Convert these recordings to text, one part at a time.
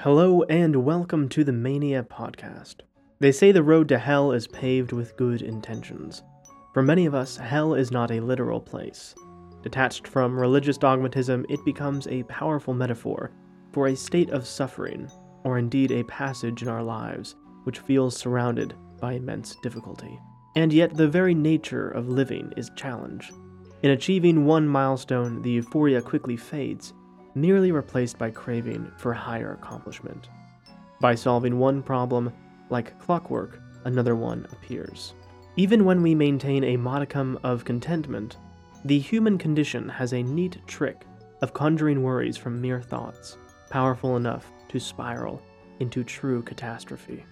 Hello and welcome to the Mania Podcast. They say the road to hell is paved with good intentions. For many of us, hell is not a literal place. Detached from religious dogmatism, it becomes a powerful metaphor for a state of suffering, or indeed a passage in our lives which feels surrounded by immense difficulty. And yet, the very nature of living is challenge. In achieving one milestone, the euphoria quickly fades nearly replaced by craving for higher accomplishment. By solving one problem, like clockwork, another one appears. Even when we maintain a modicum of contentment, the human condition has a neat trick of conjuring worries from mere thoughts, powerful enough to spiral into true catastrophe.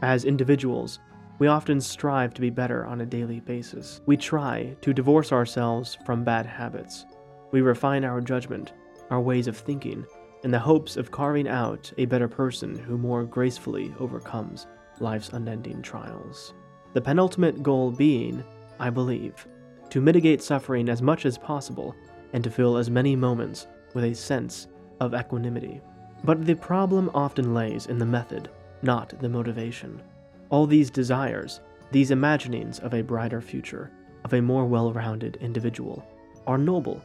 As individuals, we often strive to be better on a daily basis. We try to divorce ourselves from bad habits. We refine our judgment our ways of thinking, in the hopes of carving out a better person who more gracefully overcomes life's unending trials. The penultimate goal being, I believe, to mitigate suffering as much as possible and to fill as many moments with a sense of equanimity. But the problem often lays in the method, not the motivation. All these desires, these imaginings of a brighter future, of a more well rounded individual, are noble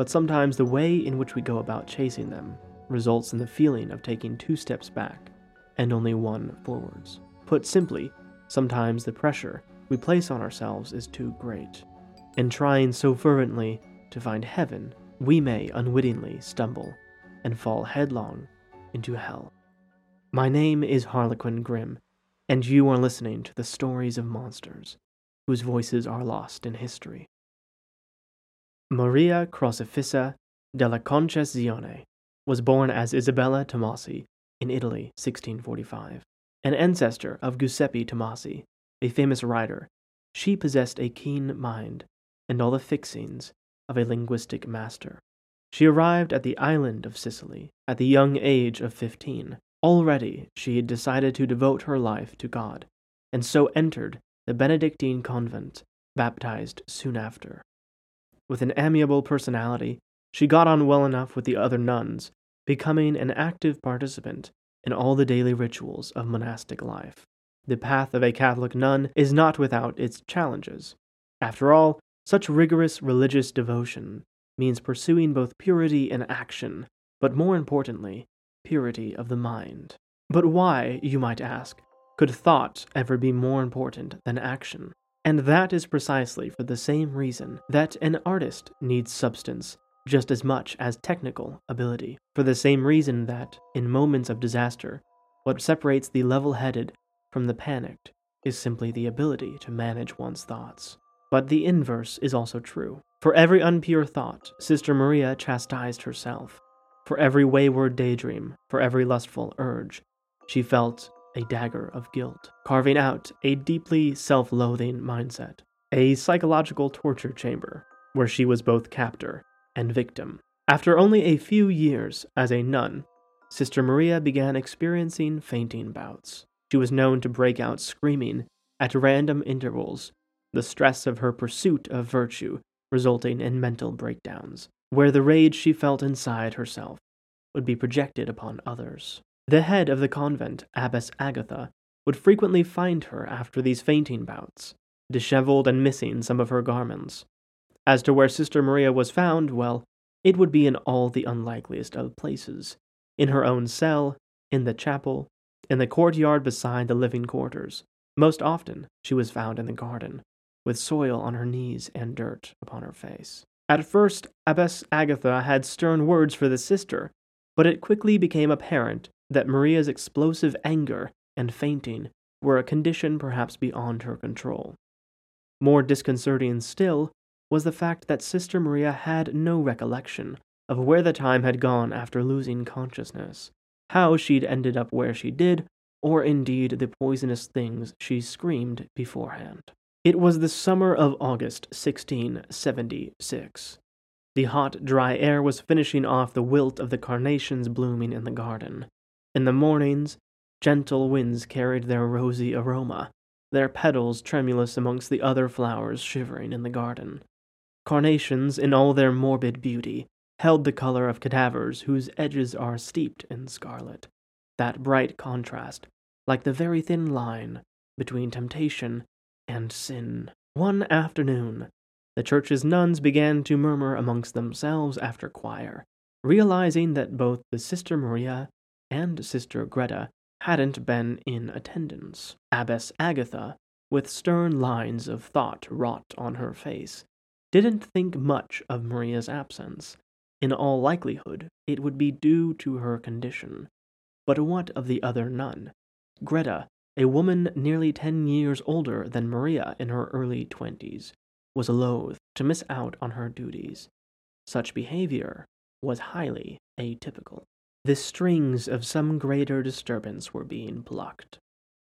but sometimes the way in which we go about chasing them results in the feeling of taking two steps back and only one forwards. Put simply, sometimes the pressure we place on ourselves is too great. In trying so fervently to find heaven, we may unwittingly stumble and fall headlong into hell. My name is Harlequin Grimm, and you are listening to the stories of monsters whose voices are lost in history. Maria Crocifissa della Concezione was born as Isabella Tomasi in Italy, 1645. An ancestor of Giuseppe Tomasi, a famous writer, she possessed a keen mind and all the fixings of a linguistic master. She arrived at the island of Sicily at the young age of fifteen. Already she had decided to devote her life to God, and so entered the Benedictine convent, baptized soon after. With an amiable personality, she got on well enough with the other nuns, becoming an active participant in all the daily rituals of monastic life. The path of a Catholic nun is not without its challenges. After all, such rigorous religious devotion means pursuing both purity in action, but more importantly, purity of the mind. But why, you might ask, could thought ever be more important than action? And that is precisely for the same reason that an artist needs substance just as much as technical ability. For the same reason that, in moments of disaster, what separates the level headed from the panicked is simply the ability to manage one's thoughts. But the inverse is also true. For every unpure thought, Sister Maria chastised herself. For every wayward daydream, for every lustful urge, she felt a dagger of guilt, carving out a deeply self loathing mindset, a psychological torture chamber where she was both captor and victim. After only a few years as a nun, Sister Maria began experiencing fainting bouts. She was known to break out screaming at random intervals, the stress of her pursuit of virtue resulting in mental breakdowns, where the rage she felt inside herself would be projected upon others. The head of the convent, Abbess Agatha, would frequently find her after these fainting bouts, disheveled and missing some of her garments. As to where Sister Maria was found, well, it would be in all the unlikeliest of places in her own cell, in the chapel, in the courtyard beside the living quarters. Most often, she was found in the garden, with soil on her knees and dirt upon her face. At first, Abbess Agatha had stern words for the sister, but it quickly became apparent that Maria's explosive anger and fainting were a condition perhaps beyond her control. More disconcerting still was the fact that Sister Maria had no recollection of where the time had gone after losing consciousness, how she'd ended up where she did, or indeed the poisonous things she screamed beforehand. It was the summer of August 1676. The hot, dry air was finishing off the wilt of the carnations blooming in the garden. In the mornings, gentle winds carried their rosy aroma, their petals tremulous amongst the other flowers shivering in the garden. Carnations, in all their morbid beauty, held the color of cadavers whose edges are steeped in scarlet. that bright contrast, like the very thin line between temptation and sin. One afternoon, the church's nuns began to murmur amongst themselves after choir, realizing that both the Sister Maria and Sister Greta hadn't been in attendance. Abbess Agatha, with stern lines of thought wrought on her face, didn't think much of Maria's absence. In all likelihood, it would be due to her condition. But what of the other nun? Greta, a woman nearly ten years older than Maria in her early twenties, was loath to miss out on her duties. Such behavior was highly atypical. The strings of some greater disturbance were being plucked.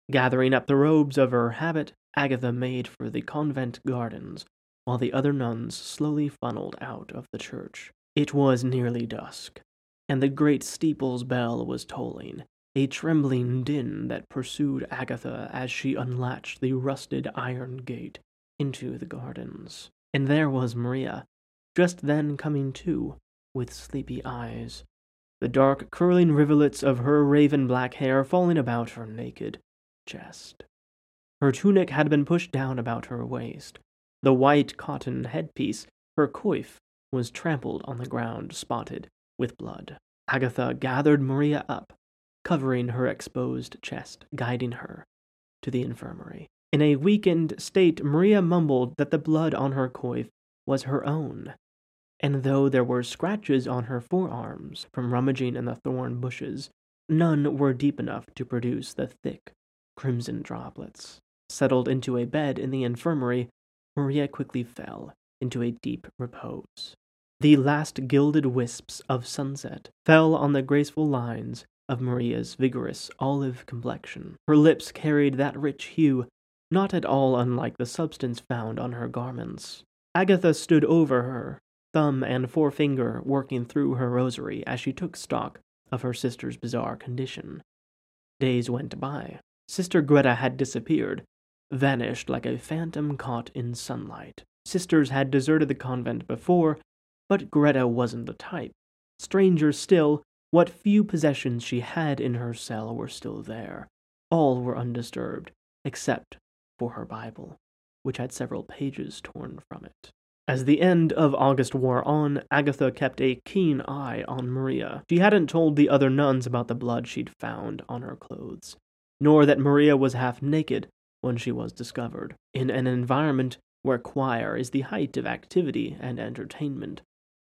Gathering up the robes of her habit, Agatha made for the convent gardens, while the other nuns slowly funneled out of the church. It was nearly dusk, and the great steeple's bell was tolling, a trembling din that pursued Agatha as she unlatched the rusted iron gate into the gardens. And there was Maria, just then coming to, with sleepy eyes, the dark curling rivulets of her raven black hair falling about her naked chest. Her tunic had been pushed down about her waist. The white cotton headpiece, her coif, was trampled on the ground, spotted with blood. Agatha gathered Maria up, covering her exposed chest, guiding her to the infirmary. In a weakened state, Maria mumbled that the blood on her coif was her own, and though there were scratches on her forearms from rummaging in the thorn bushes, none were deep enough to produce the thick, crimson droplets. Settled into a bed in the infirmary, Maria quickly fell into a deep repose. The last gilded wisps of sunset fell on the graceful lines of Maria's vigorous olive complexion. Her lips carried that rich hue, not at all unlike the substance found on her garments. Agatha stood over her, thumb and forefinger working through her rosary as she took stock of her sister's bizarre condition. Days went by. Sister Greta had disappeared, vanished like a phantom caught in sunlight. Sisters had deserted the convent before, but Greta wasn't the type. Stranger still, what few possessions she had in her cell were still there. All were undisturbed, except for her Bible, which had several pages torn from it. As the end of August wore on, Agatha kept a keen eye on Maria. She hadn't told the other nuns about the blood she'd found on her clothes, nor that Maria was half naked when she was discovered. In an environment where choir is the height of activity and entertainment,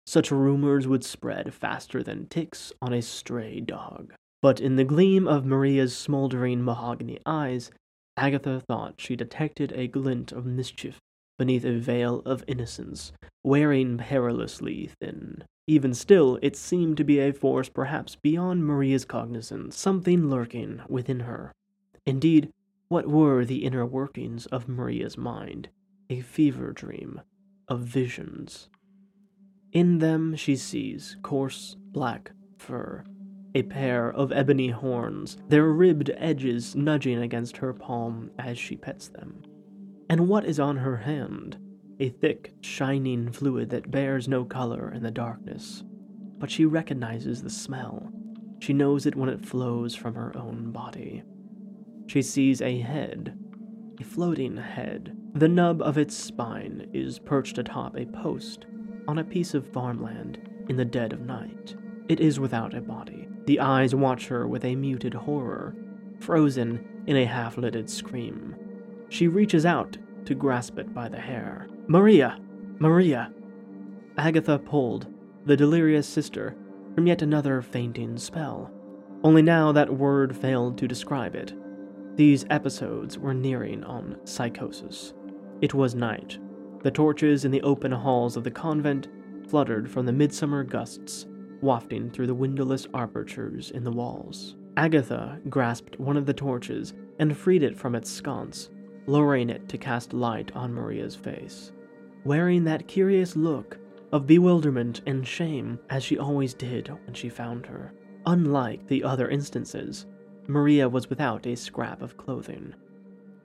such rumors would spread faster than ticks on a stray dog. But in the gleam of Maria's smoldering mahogany eyes, Agatha thought she detected a glint of mischief beneath a veil of innocence, wearing perilously thin. Even still, it seemed to be a force perhaps beyond Maria's cognizance, something lurking within her. Indeed, what were the inner workings of Maria's mind? A fever dream of visions. In them she sees coarse black fur, a pair of ebony horns, their ribbed edges nudging against her palm as she pets them. And what is on her hand? A thick, shining fluid that bears no color in the darkness. But she recognizes the smell. She knows it when it flows from her own body. She sees a head, a floating head. The nub of its spine is perched atop a post on a piece of farmland in the dead of night. It is without a body. The eyes watch her with a muted horror, frozen in a half lidded scream. She reaches out to grasp it by the hair. Maria! Maria! Agatha pulled the delirious sister from yet another fainting spell. Only now that word failed to describe it. These episodes were nearing on psychosis. It was night. The torches in the open halls of the convent fluttered from the midsummer gusts, wafting through the windowless apertures in the walls. Agatha grasped one of the torches and freed it from its sconce, lowering it to cast light on Maria's face, wearing that curious look of bewilderment and shame as she always did when she found her. Unlike the other instances, Maria was without a scrap of clothing.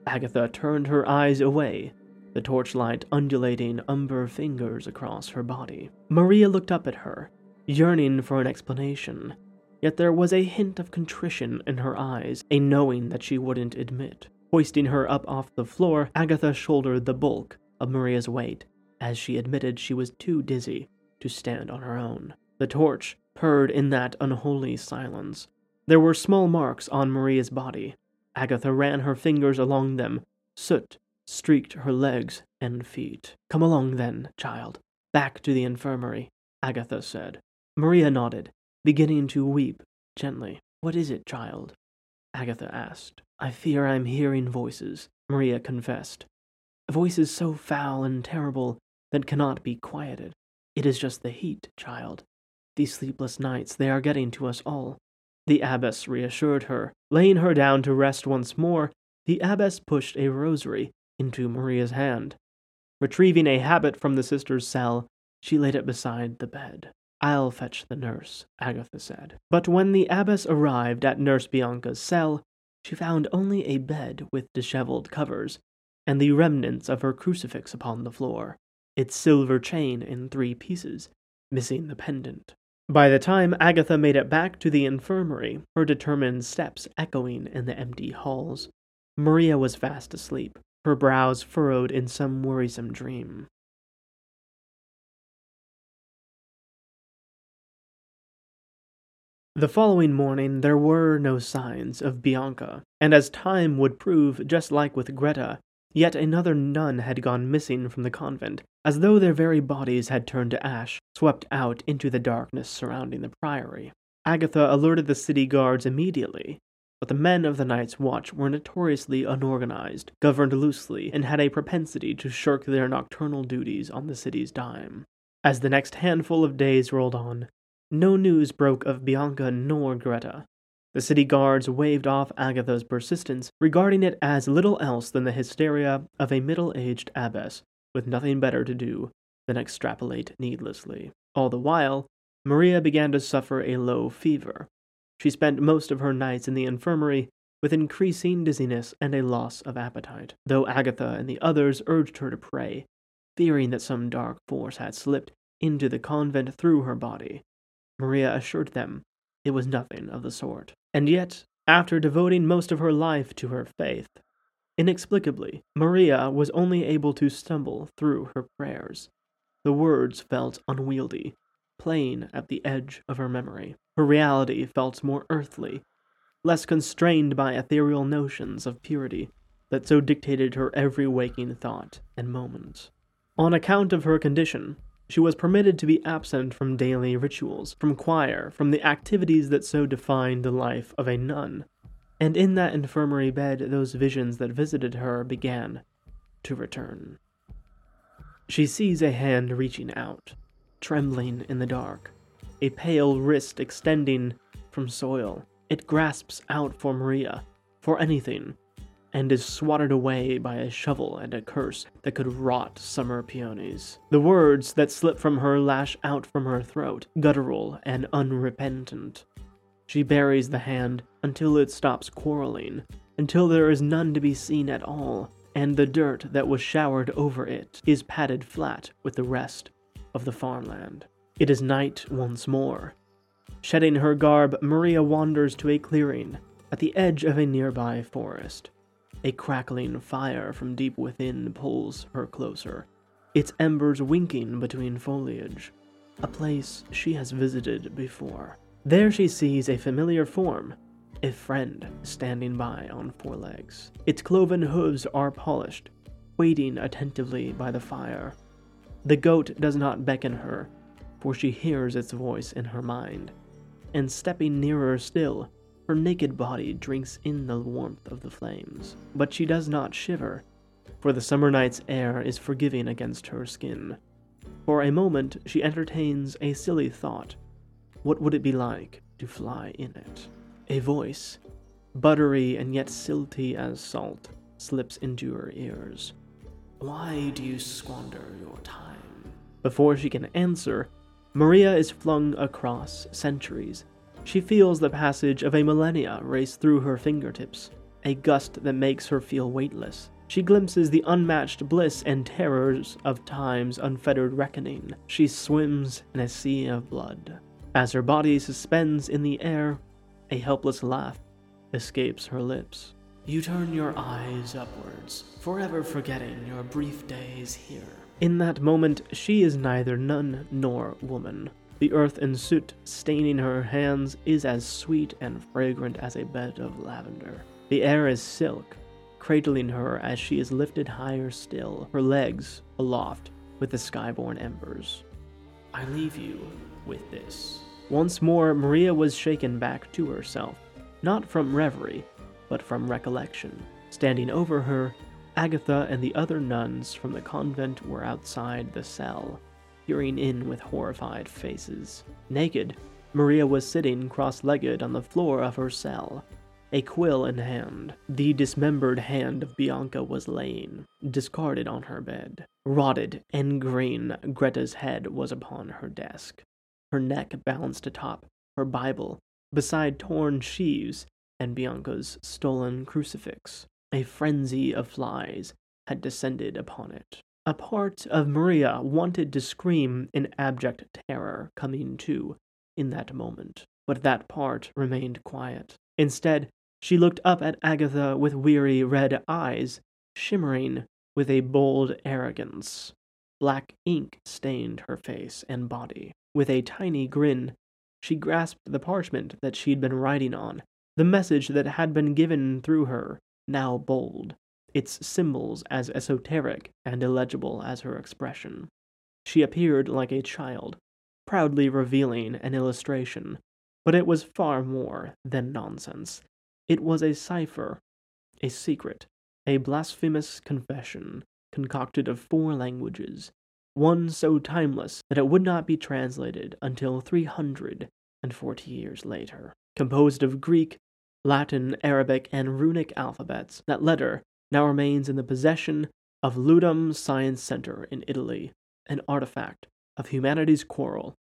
Agatha turned her eyes away, the torchlight undulating umber fingers across her body. Maria looked up at her, yearning for an explanation, yet there was a hint of contrition in her eyes, a knowing that she wouldn't admit. Hoisting her up off the floor, Agatha shouldered the bulk of Maria's weight, as she admitted she was too dizzy to stand on her own. The torch purred in that unholy silence. There were small marks on Maria's body. Agatha ran her fingers along them. Soot streaked her legs and feet. Come along then, child. Back to the infirmary, Agatha said. Maria nodded, beginning to weep gently. What is it, child? Agatha asked. I fear I'm hearing voices, Maria confessed. Voices so foul and terrible that cannot be quieted. It is just the heat, child. These sleepless nights, they are getting to us all. The abbess reassured her. Laying her down to rest once more, the abbess pushed a rosary into Maria's hand. Retrieving a habit from the sister's cell, she laid it beside the bed. I'll fetch the nurse, Agatha said. But when the abbess arrived at Nurse Bianca's cell, she found only a bed with disheveled covers, and the remnants of her crucifix upon the floor, its silver chain in three pieces, missing the pendant. By the time Agatha made it back to the infirmary, her determined steps echoing in the empty halls, Maria was fast asleep, her brows furrowed in some worrisome dream. The following morning there were no signs of Bianca, and as time would prove, just like with Greta, yet another nun had gone missing from the convent, as though their very bodies had turned to ash, swept out into the darkness surrounding the priory. Agatha alerted the city guards immediately, but the men of the Night's Watch were notoriously unorganized, governed loosely, and had a propensity to shirk their nocturnal duties on the city's dime. As the next handful of days rolled on, no news broke of Bianca nor Greta. The city guards waved off Agatha's persistence, regarding it as little else than the hysteria of a middle aged abbess with nothing better to do than extrapolate needlessly. All the while, Maria began to suffer a low fever. She spent most of her nights in the infirmary with increasing dizziness and a loss of appetite, though Agatha and the others urged her to pray, fearing that some dark force had slipped into the convent through her body. Maria assured them it was nothing of the sort. And yet, after devoting most of her life to her faith, inexplicably, Maria was only able to stumble through her prayers. The words felt unwieldy, playing at the edge of her memory. Her reality felt more earthly, less constrained by ethereal notions of purity that so dictated her every waking thought and moment. On account of her condition, she was permitted to be absent from daily rituals, from choir, from the activities that so defined the life of a nun. And in that infirmary bed, those visions that visited her began to return. She sees a hand reaching out, trembling in the dark, a pale wrist extending from soil. It grasps out for Maria, for anything, and is swatted away by a shovel and a curse that could rot summer peonies. The words that slip from her lash out from her throat, guttural and unrepentant. She buries the hand until it stops quarreling, until there is none to be seen at all, and the dirt that was showered over it is padded flat with the rest of the farmland. It is night once more. Shedding her garb, Maria wanders to a clearing at the edge of a nearby forest. A crackling fire from deep within pulls her closer, its embers winking between foliage. A place she has visited before. There she sees a familiar form, a friend standing by on four legs. Its cloven hooves are polished, waiting attentively by the fire. The goat does not beckon her, for she hears its voice in her mind, and stepping nearer still, her naked body drinks in the warmth of the flames, but she does not shiver, for the summer night's air is forgiving against her skin. For a moment, she entertains a silly thought. What would it be like to fly in it? A voice, buttery and yet silty as salt, slips into her ears. Why do you squander your time? Before she can answer, Maria is flung across centuries she feels the passage of a millennia race through her fingertips, a gust that makes her feel weightless. She glimpses the unmatched bliss and terrors of time's unfettered reckoning. She swims in a sea of blood. As her body suspends in the air, a helpless laugh escapes her lips. You turn your eyes upwards, forever forgetting your brief days here. In that moment, she is neither nun nor woman. The earth and soot staining her hands is as sweet and fragrant as a bed of lavender. The air is silk, cradling her as she is lifted higher still, her legs aloft with the skyborn embers. I leave you with this. Once more, Maria was shaken back to herself, not from reverie, but from recollection. Standing over her, Agatha and the other nuns from the convent were outside the cell, peering in with horrified faces. Naked, Maria was sitting cross legged on the floor of her cell, a quill in hand. The dismembered hand of Bianca was laying, discarded on her bed. Rotted and green, Greta's head was upon her desk, her neck balanced atop her Bible, beside torn sheaves and Bianca's stolen crucifix. A frenzy of flies had descended upon it. A part of Maria wanted to scream in abject terror coming to in that moment, but that part remained quiet. Instead, she looked up at Agatha with weary red eyes, shimmering with a bold arrogance. Black ink stained her face and body. With a tiny grin, she grasped the parchment that she'd been writing on, the message that had been given through her, now bold, its symbols as esoteric and illegible as her expression. She appeared like a child, proudly revealing an illustration, but it was far more than nonsense. It was a cipher, a secret, a blasphemous confession, concocted of four languages, one so timeless that it would not be translated until three hundred and forty years later. Composed of Greek, Latin, Arabic, and runic alphabets, that letter now remains in the possession of Ludum Science Center in Italy, an artifact of humanity's quarrel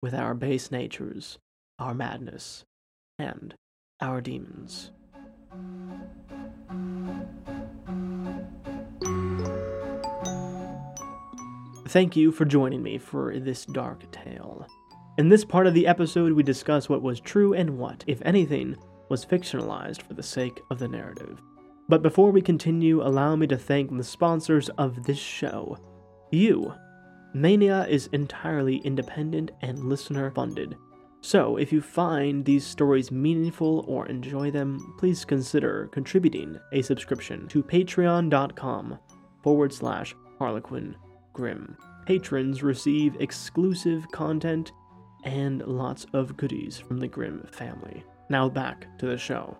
with our base natures, our madness, and our demons. Thank you for joining me for this dark tale. In this part of the episode, we discuss what was true and what, if anything, was fictionalized for the sake of the narrative. But before we continue, allow me to thank the sponsors of this show. You. Mania is entirely independent and listener funded. So, if you find these stories meaningful or enjoy them, please consider contributing a subscription to patreon.com forward slash harlequin Grimm. Patrons receive exclusive content and lots of goodies from the Grimm family. Now back to the show.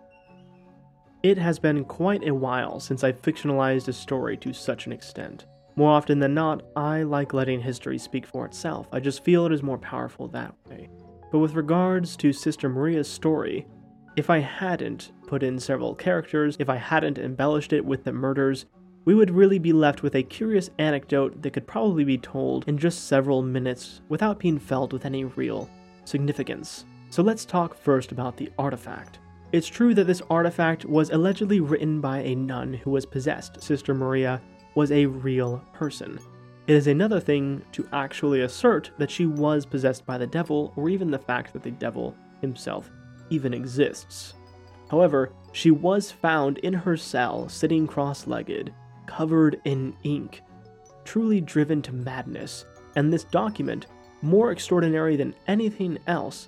It has been quite a while since I fictionalized a story to such an extent. More often than not, I like letting history speak for itself. I just feel it is more powerful that way. But with regards to Sister Maria's story, if I hadn't put in several characters, if I hadn't embellished it with the murders, we would really be left with a curious anecdote that could probably be told in just several minutes without being felt with any real significance. So let's talk first about the artifact. It's true that this artifact was allegedly written by a nun who was possessed. Sister Maria was a real person. It is another thing to actually assert that she was possessed by the devil, or even the fact that the devil himself even exists. However, she was found in her cell, sitting cross legged, covered in ink, truly driven to madness, and this document, more extraordinary than anything else,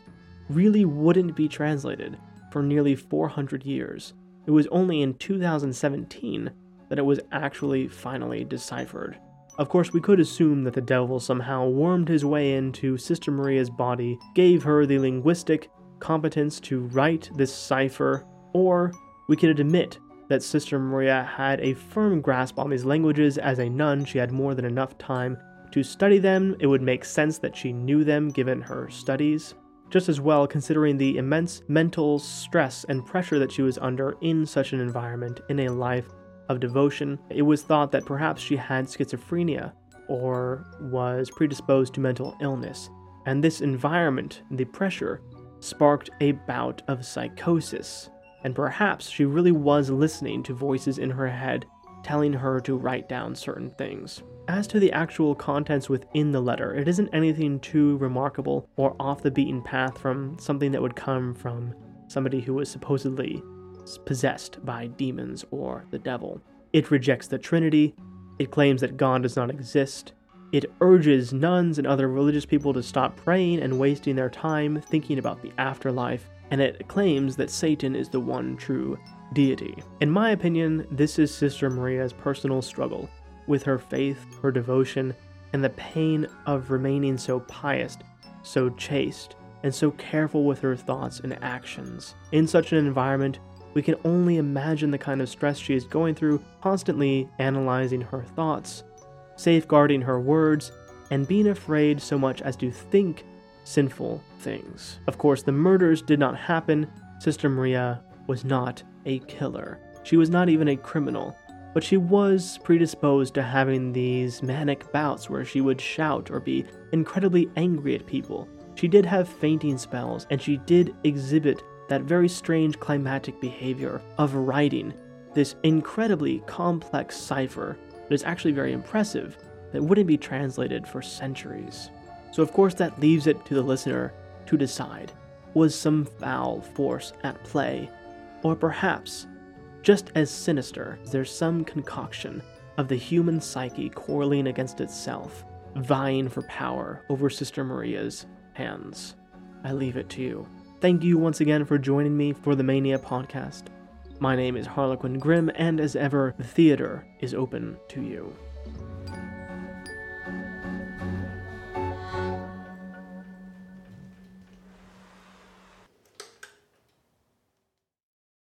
really wouldn't be translated for nearly 400 years. It was only in 2017 that it was actually finally deciphered. Of course, we could assume that the devil somehow wormed his way into Sister Maria's body, gave her the linguistic competence to write this cipher, or we could admit that Sister Maria had a firm grasp on these languages. As a nun, she had more than enough time to study them. It would make sense that she knew them given her studies. Just as well, considering the immense mental stress and pressure that she was under in such an environment in a life of devotion, it was thought that perhaps she had schizophrenia or was predisposed to mental illness. And this environment, the pressure, sparked a bout of psychosis and perhaps she really was listening to voices in her head telling her to write down certain things. As to the actual contents within the letter, it isn't anything too remarkable or off the beaten path from something that would come from somebody who was supposedly possessed by demons or the devil. It rejects the Trinity, it claims that God does not exist, it urges nuns and other religious people to stop praying and wasting their time thinking about the afterlife, and it claims that Satan is the one true deity. In my opinion, this is Sister Maria's personal struggle with her faith, her devotion, and the pain of remaining so pious, so chaste, and so careful with her thoughts and actions. In such an environment, we can only imagine the kind of stress she is going through, constantly analyzing her thoughts, safeguarding her words, and being afraid so much as to think sinful things. Of course, the murders did not happen. Sister Maria was not a killer. She was not even a criminal but she was predisposed to having these manic bouts where she would shout or be incredibly angry at people. She did have fainting spells, and she did exhibit that very strange climatic behavior of writing this incredibly complex cipher that is actually very impressive that wouldn't be translated for centuries. So, of course, that leaves it to the listener to decide was some foul force at play, or perhaps just as sinister, there's some concoction of the human psyche quarreling against itself, vying for power over Sister Maria's hands. I leave it to you. Thank you once again for joining me for the Mania podcast. My name is Harlequin Grimm, and as ever, the theater is open to you.